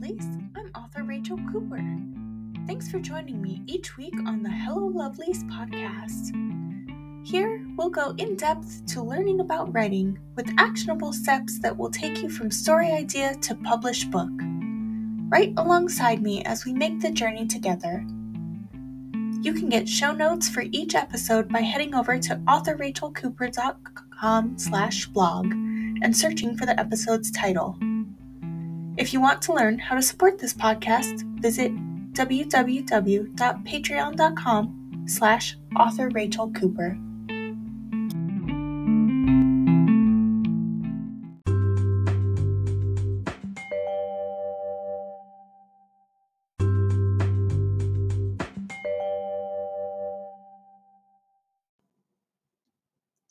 I'm author Rachel Cooper. Thanks for joining me each week on the Hello Lovelies podcast. Here, we'll go in depth to learning about writing with actionable steps that will take you from story idea to published book. Right alongside me as we make the journey together. You can get show notes for each episode by heading over to authorrachelcooper.com slash blog and searching for the episode's title. If you want to learn how to support this podcast, visit www.patreon.com slash author Rachel Cooper.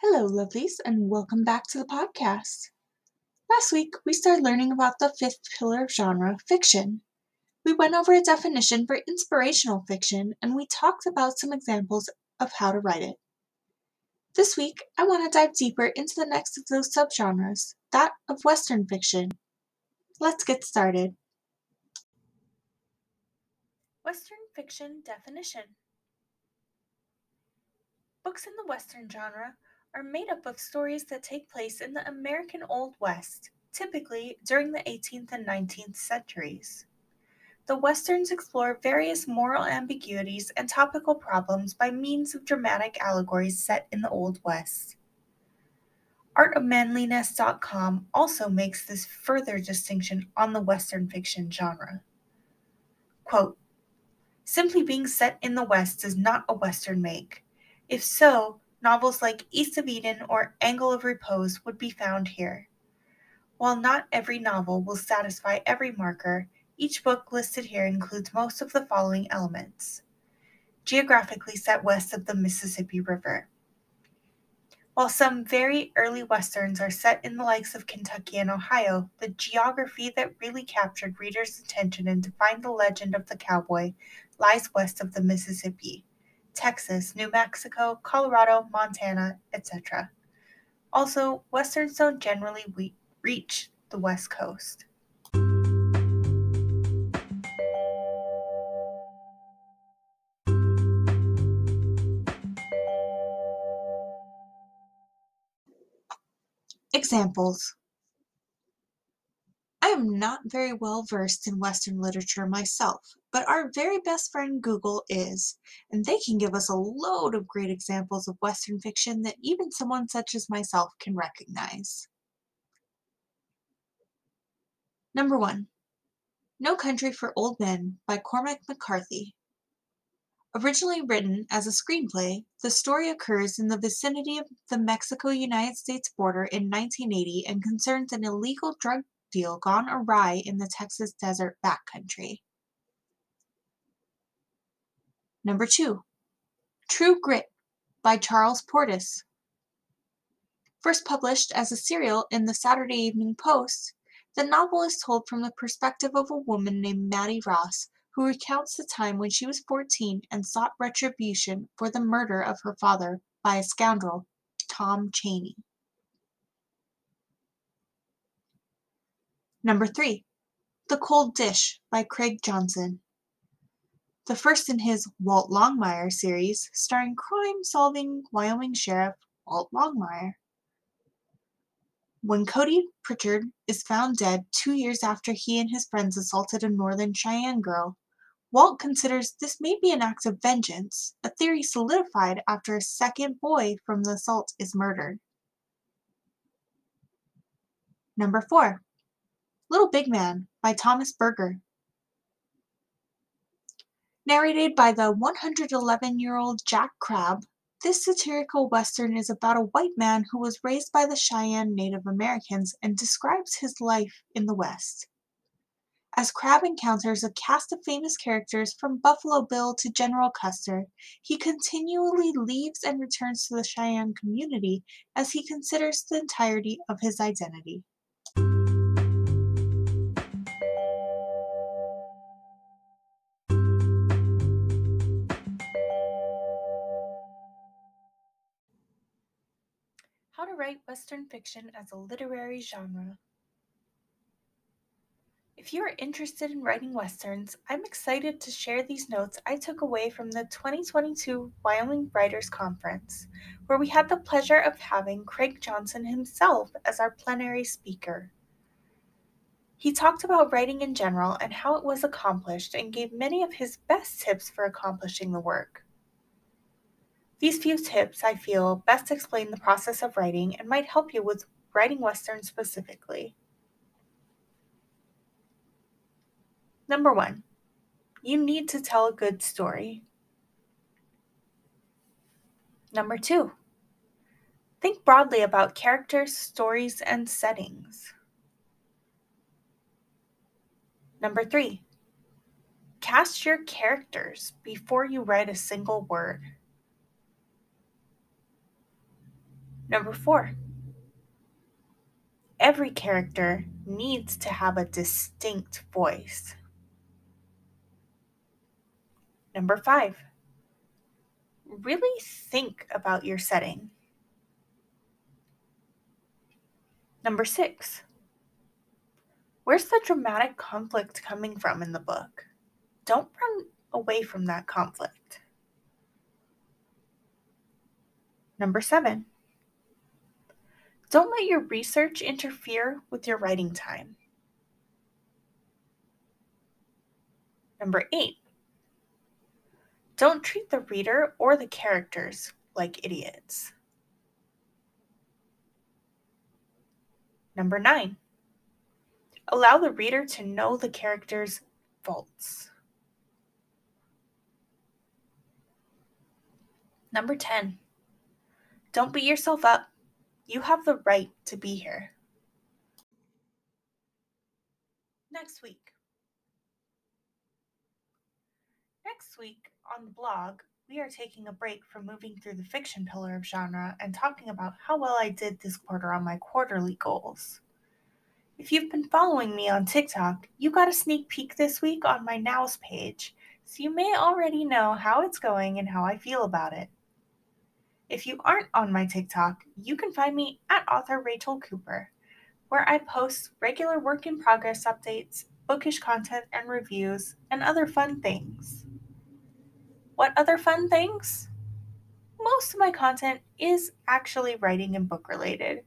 Hello, lovelies, and welcome back to the podcast. Last week, we started learning about the fifth pillar of genre, fiction. We went over a definition for inspirational fiction and we talked about some examples of how to write it. This week, I want to dive deeper into the next of those subgenres, that of Western fiction. Let's get started. Western fiction definition Books in the Western genre are made up of stories that take place in the American Old West, typically during the 18th and 19th centuries. The Westerns explore various moral ambiguities and topical problems by means of dramatic allegories set in the Old West. Artofmanliness.com also makes this further distinction on the Western fiction genre. Quote, Simply being set in the West does not a Western make. If so, Novels like East of Eden or Angle of Repose would be found here. While not every novel will satisfy every marker, each book listed here includes most of the following elements. Geographically set west of the Mississippi River. While some very early westerns are set in the likes of Kentucky and Ohio, the geography that really captured readers' attention and defined the legend of the cowboy lies west of the Mississippi. Texas, New Mexico, Colorado, Montana, etc. Also, westerns don't generally we- reach the West Coast. Examples I am not very well versed in Western literature myself, but our very best friend Google is, and they can give us a load of great examples of Western fiction that even someone such as myself can recognize. Number one, No Country for Old Men by Cormac McCarthy. Originally written as a screenplay, the story occurs in the vicinity of the Mexico United States border in 1980 and concerns an illegal drug deal gone awry in the Texas desert backcountry. Number two, True Grit by Charles Portis. First published as a serial in the Saturday Evening Post, the novel is told from the perspective of a woman named Mattie Ross, who recounts the time when she was 14 and sought retribution for the murder of her father by a scoundrel, Tom Chaney. Number three, The Cold Dish by Craig Johnson. The first in his Walt Longmire series, starring crime solving Wyoming Sheriff Walt Longmire. When Cody Pritchard is found dead two years after he and his friends assaulted a Northern Cheyenne girl, Walt considers this may be an act of vengeance, a theory solidified after a second boy from the assault is murdered. Number 4. Little Big Man by Thomas Berger. Narrated by the 111 year old Jack Crabb, this satirical Western is about a white man who was raised by the Cheyenne Native Americans and describes his life in the West. As Crabb encounters a cast of famous characters from Buffalo Bill to General Custer, he continually leaves and returns to the Cheyenne community as he considers the entirety of his identity. Write Western fiction as a literary genre. If you are interested in writing westerns, I'm excited to share these notes I took away from the 2022 Wyoming Writers Conference, where we had the pleasure of having Craig Johnson himself as our plenary speaker. He talked about writing in general and how it was accomplished and gave many of his best tips for accomplishing the work. These few tips, I feel, best explain the process of writing and might help you with writing westerns specifically. Number one, you need to tell a good story. Number two, think broadly about characters, stories, and settings. Number three, cast your characters before you write a single word. Number four, every character needs to have a distinct voice. Number five, really think about your setting. Number six, where's the dramatic conflict coming from in the book? Don't run away from that conflict. Number seven, don't let your research interfere with your writing time. Number eight, don't treat the reader or the characters like idiots. Number nine, allow the reader to know the character's faults. Number 10, don't beat yourself up. You have the right to be here. Next week. Next week, on the blog, we are taking a break from moving through the fiction pillar of genre and talking about how well I did this quarter on my quarterly goals. If you've been following me on TikTok, you got a sneak peek this week on my Nows page, so you may already know how it's going and how I feel about it. If you aren't on my TikTok, you can find me at author Rachel Cooper, where I post regular work in progress updates, bookish content and reviews, and other fun things. What other fun things? Most of my content is actually writing and book related,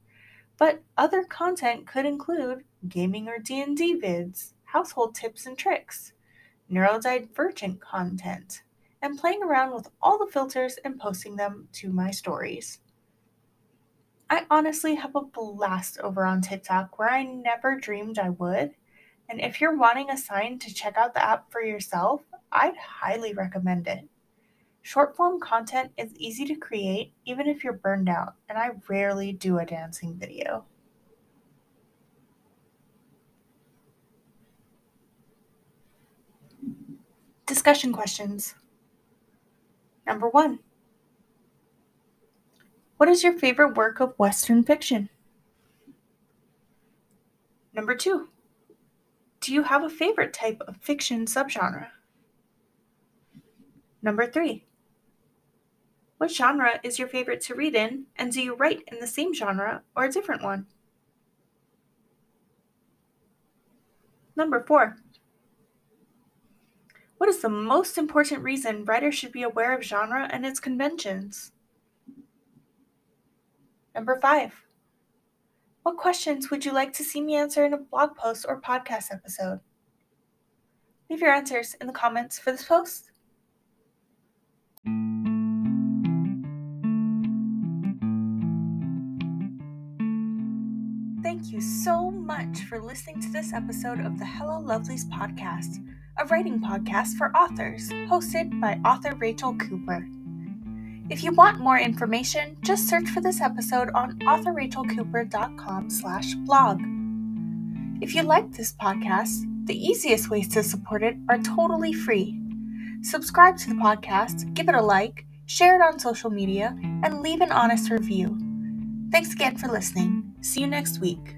but other content could include gaming or D&D vids, household tips and tricks, neurodivergent content, and playing around with all the filters and posting them to my stories. I honestly have a blast over on TikTok where I never dreamed I would. And if you're wanting a sign to check out the app for yourself, I'd highly recommend it. Short form content is easy to create even if you're burned out, and I rarely do a dancing video. Discussion questions. Number one What is your favorite work of Western fiction? Number two Do you have a favorite type of fiction subgenre? Number three what genre is your favorite to read in, and do you write in the same genre or a different one? Number four. What is the most important reason writers should be aware of genre and its conventions? Number five. What questions would you like to see me answer in a blog post or podcast episode? Leave your answers in the comments for this post. Thank you so much for listening to this episode of the Hello Lovelies podcast, a writing podcast for authors, hosted by author Rachel Cooper. If you want more information, just search for this episode on authorrachelcooper.com slash blog. If you like this podcast, the easiest ways to support it are totally free. Subscribe to the podcast, give it a like, share it on social media, and leave an honest review. Thanks again for listening. See you next week.